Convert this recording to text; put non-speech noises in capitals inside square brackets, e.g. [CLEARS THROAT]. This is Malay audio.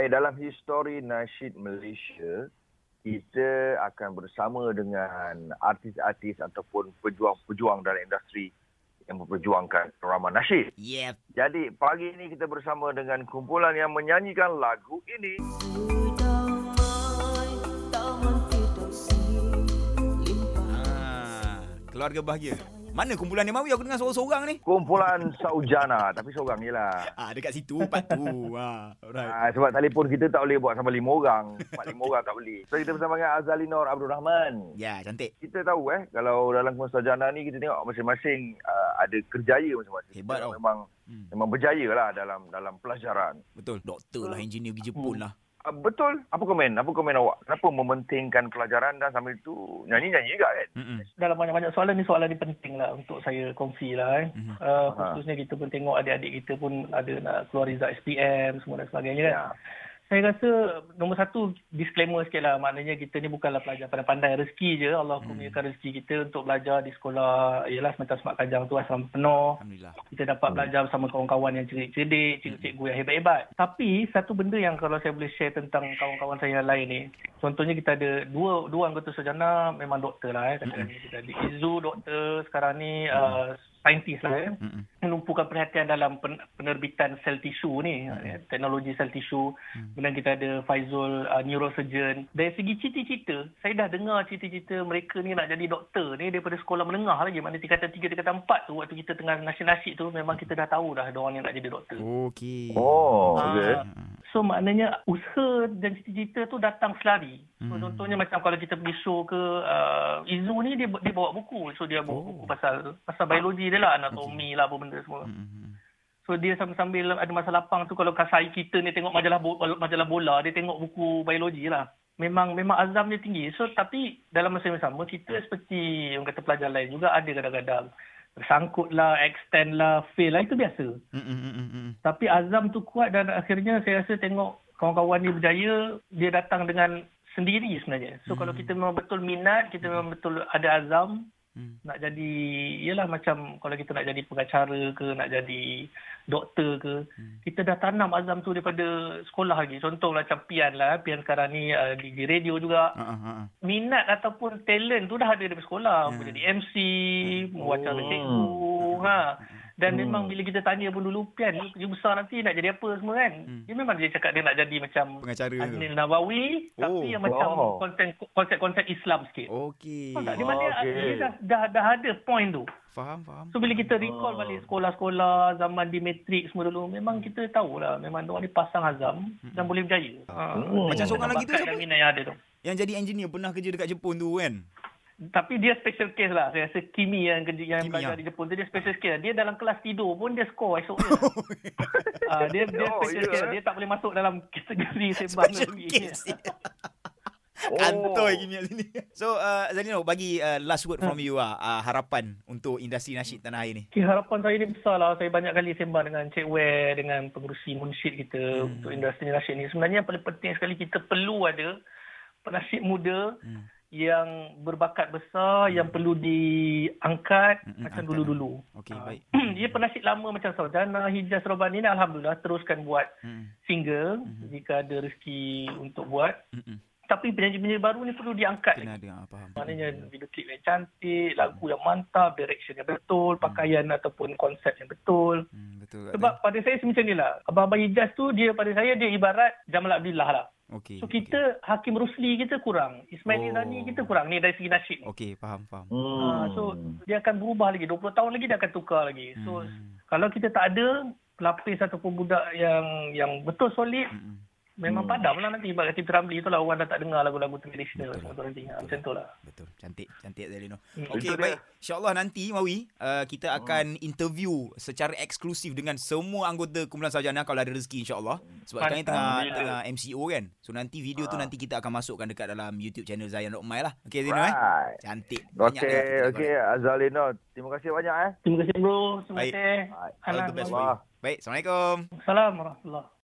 Baik, dalam histori nasyid Malaysia, kita akan bersama dengan artis-artis ataupun pejuang-pejuang dalam industri yang memperjuangkan drama nasyid. Yep. Jadi, pagi ini kita bersama dengan kumpulan yang menyanyikan lagu ini. Ah, keluarga bahagia. Mana kumpulan ni Mawi? Aku dengar seorang-seorang ni. Kumpulan Saujana. Tapi seorang je lah. [LAUGHS] Ah, dekat situ, part tu. ah, alright. Ah, sebab telefon kita tak boleh buat sampai lima orang. Empat lima orang tak boleh. So, kita bersama dengan Azali Nur Abdul Rahman. Ya, cantik. Kita tahu eh, kalau dalam kumpulan Saujana ni, kita tengok masing-masing uh, ada kerjaya masing-masing. Hebat tau. Memang Hmm, memang berjaya lah dalam dalam pelajaran. betul. Doktor lah, engineer pergi Jepun lah. Uh, betul. Apa komen? Apa komen awak? Kenapa mementingkan pelajaran dan sambil itu nyanyi-nyanyi juga kan? Mm-mm. dalam banyak-banyak soalan ni soalan ni penting lah untuk saya kongsi lah eh. Mhm. Uh, khususnya kita pun tengok adik-adik kita pun ada nak keluar result SPM semua dan sebagainya kan. Ya. Saya rasa nombor satu disclaimer sikit lah maknanya kita ni bukanlah pelajar pandai-pandai rezeki je Allah Hmm. kurniakan rezeki kita untuk belajar di sekolah ialah semacam Semak Kajang tu asam penuh Alhamdulillah. kita dapat belajar bersama kawan-kawan yang cerdik-cerdik, cikgu-cikgu yang hebat-hebat. Tapi satu benda yang kalau saya boleh share tentang kawan-kawan saya yang lain ni, contohnya kita ada dua dua anggota sarjana memang doktor lah eh. Katakan kita ada Izu doktor, sekarang ni uh, saintis lah eh. Mm-mm. Menumpukan perhatian dalam pen, penerbitan sel tisu ni, eh, teknologi sel tisu. Kemudian kita ada Faizul uh, neurosurgeon. Dari segi cita-cita, saya dah dengar cita-cita mereka ni nak jadi doktor ni daripada sekolah menengah lagi. Maknanya tingkatan 3, tingkatan 4 tu waktu kita tengah nasyid-nasyid tu memang kita dah tahu dah diorang ni nak jadi doktor. Okey. Oh, Ah, okey. So maknanya usaha dan cita-cita tu datang selari. So Hmm. contohnya macam kalau kita pergi show ke uh, Izu ni dia dia bawa buku. So dia bawa Oh. buku pasal pasal biologi dia lah, anatomi lah apa benda semua. Mm-mm. So dia sambil-sambil ada masa lapang tu kalau kasai kita ni tengok majalah bo- majalah bola, dia tengok buku biologi lah. Memang memang azam dia tinggi. So tapi dalam masa yang sama kita seperti yang kata pelajar lain juga ada kadang-kadang tersangkut lah, extend lah, fail lah itu biasa. Mm-mm. Tapi azam tu kuat dan akhirnya saya rasa tengok kawan-kawan ni berjaya, dia datang dengan sendiri sebenarnya. So Hmm. kalau kita memang betul minat, kita memang betul ada azam Mm. nak jadi ialah macam kalau kita nak jadi pengacara ke nak jadi doktor ke Hmm. kita dah tanam azam tu daripada sekolah lagi contoh macam Pian lah Pian sekarang ni uh, di, di radio juga ah, ah, ah. minat ataupun talent tu dah ada daripada sekolah Hmm. menjadi MC wawancara Oh. cikgu ha dan Hmm. memang bila kita tanya pun dulu Pian kerja besar nanti nak jadi apa semua kan Hmm. dia memang dia cakap dia nak jadi macam Pengacara. Anil Nawawi tapi Oh. yang macam Wow. konten konsep-konsep Islam sikit Okey. Faham tak? Di mana Okey. dia dah, dah, dah ada point tu. Faham, faham. So bila kita recall Oh. balik sekolah-sekolah zaman di matrik semua dulu memang kita tahulah memang dia ni pasang azam dan boleh berjaya. Ha. Hmm. Macam seorang lagi tu siapa? yang ada tu. Yang jadi engineer pernah kerja dekat Jepun tu kan? Tapi dia special case lah. Saya rasa Kimi yang kerja yang Kimi, belajar ya. di Jepun tu dia special case. Dia dalam kelas tidur pun dia score esoknya. [LAUGHS] Ah, dia dia Oh, special ya. case. Dia tak boleh masuk dalam kategori [LAUGHS] sembang Special case. [LAUGHS] Oh. Kantoi Kimi kat sini. So, uh, Zalino, bagi uh, last word from you lah. Uh, harapan untuk industri nasyid tanah air ni. Okay, harapan saya ni besar lah. Saya banyak kali sembang dengan Cik Ware, dengan pengurusi munsyid kita Hmm. untuk industri nasyid ni. Sebenarnya yang paling penting sekali kita perlu ada penasyid muda Hmm. Yang berbakat besar, yang perlu diangkat Hmm, macam angkat. dulu-dulu. Okey, Ah, baik. [CLEARS THROAT] Dia penasyid lama macam Saujana, Hijaz, Robani ni Alhamdulillah teruskan buat Hmm. single Mhm. jika ada rezeki untuk buat. Mm-mm. Tapi penyanyi-penyanyi baru ni perlu diangkat lagi. Kena ada, ah, faham. Maknanya video klip yang cantik, lagu yang mantap, direction yang betul, pakaian ataupun konsep yang betul. Hmm, betul. Sebab pada saya macam ni lah. Abang-abang Hijaz tu dia pada saya dia ibarat Jamal Abdullah lah. Tu. Okey. So kita Hakim Rusli kita kurang. Ismail Oh. Nizami kita kurang ni dari segi nasyid ni. Okey, faham, faham. Hmm. Ha, so dia akan berubah lagi. 20 tahun lagi dia akan tukar lagi. So Hmm. kalau kita tak ada pelapis ataupun budak yang yang betul solid Mm-mm. Memang Hmm. padam lah nanti ibarat kata Ramli tu lah orang dah tak dengar lagu-lagu tradisional Betul. tu nanti. Ha, macam tu lah. Betul. Cantik. Cantik Zalino. Hmm. Okey, Itu dia. baik. InsyaAllah nanti, Mawi, uh, kita akan interview secara eksklusif dengan semua anggota Kumpulan Sarjana kalau ada rezeki insyaAllah. Sebab sekarang ni tengah, tengah MCO kan. So nanti video tu Ah. nanti kita akan masukkan dekat dalam YouTube channel Zayan Rokmai lah. Okey Zino eh. Right. Cantik. Banyak Okey, yang kita okey Azalino. Terima kasih banyak eh. Terima kasih bro. Terima Baik. kasih. All Hanan, the best Mawi. for you. Baik, Assalamualaikum. Assalamualaikum warahmatullahi